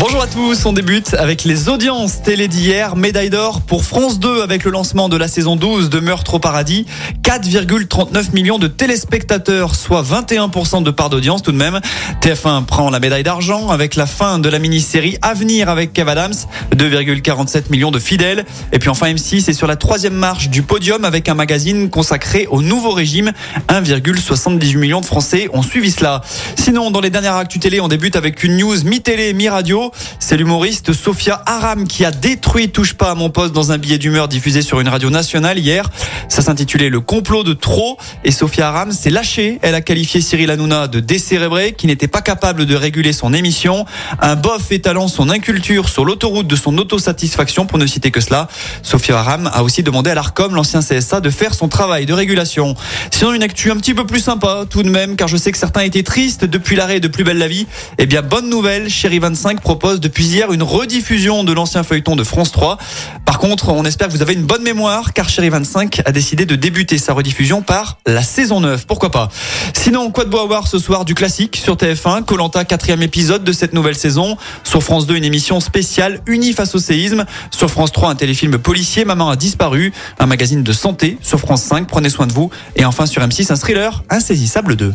Bonjour à tous, on débute avec les audiences télé d'hier, médaille d'or pour France 2 avec le lancement de la saison 12 de Meurtre au paradis, 4,39 millions de téléspectateurs, soit 21% de part d'audience tout de même. TF1 prend la médaille d'argent avec la fin de la mini-série Avenir avec Kev Adams, 2,47 millions de fidèles. Et puis enfin M6 est sur la troisième marche du podium avec un magazine consacré au nouveau régime, 1,78 millions de Français ont suivi cela. Sinon, dans les dernières actus télé, on débute avec une news mi-télé, mi-radio. C'est l'humoriste Sophia Aram qui a détruit Touche pas à mon poste dans un billet d'humeur diffusé sur une radio nationale hier. Ça s'intitulait Le complot de trop et Sophia Aram s'est lâchée. Elle a qualifié Cyril Hanouna de décérébré qui n'était pas capable de réguler son émission. Un bof étalant son inculture sur l'autoroute de son autosatisfaction pour ne citer que cela. Sophia Aram a aussi demandé à l'ARCOM, l'ancien CSA, de faire son travail de régulation. Sinon, une actu un petit peu plus sympa tout de même car je sais que certains étaient tristes depuis l'arrêt de Plus belle la vie. Eh bien, bonne nouvelle, Chérie 25 propose depuis hier une rediffusion de l'ancien feuilleton de France 3. Par contre, on espère que vous avez une bonne mémoire car Chérie 25 a décidé de débuter sa rediffusion par la saison 9. Pourquoi pas? Sinon, quoi de beau avoir ce soir du classique sur TF1, Colanta quatrième épisode de cette nouvelle saison. Sur France 2, une émission spéciale unie face au séisme. Sur France 3, un téléfilm policier, Maman a disparu. Un magazine de santé. Sur France 5, prenez soin de vous. Et enfin sur M6, un thriller, Insaisissable 2.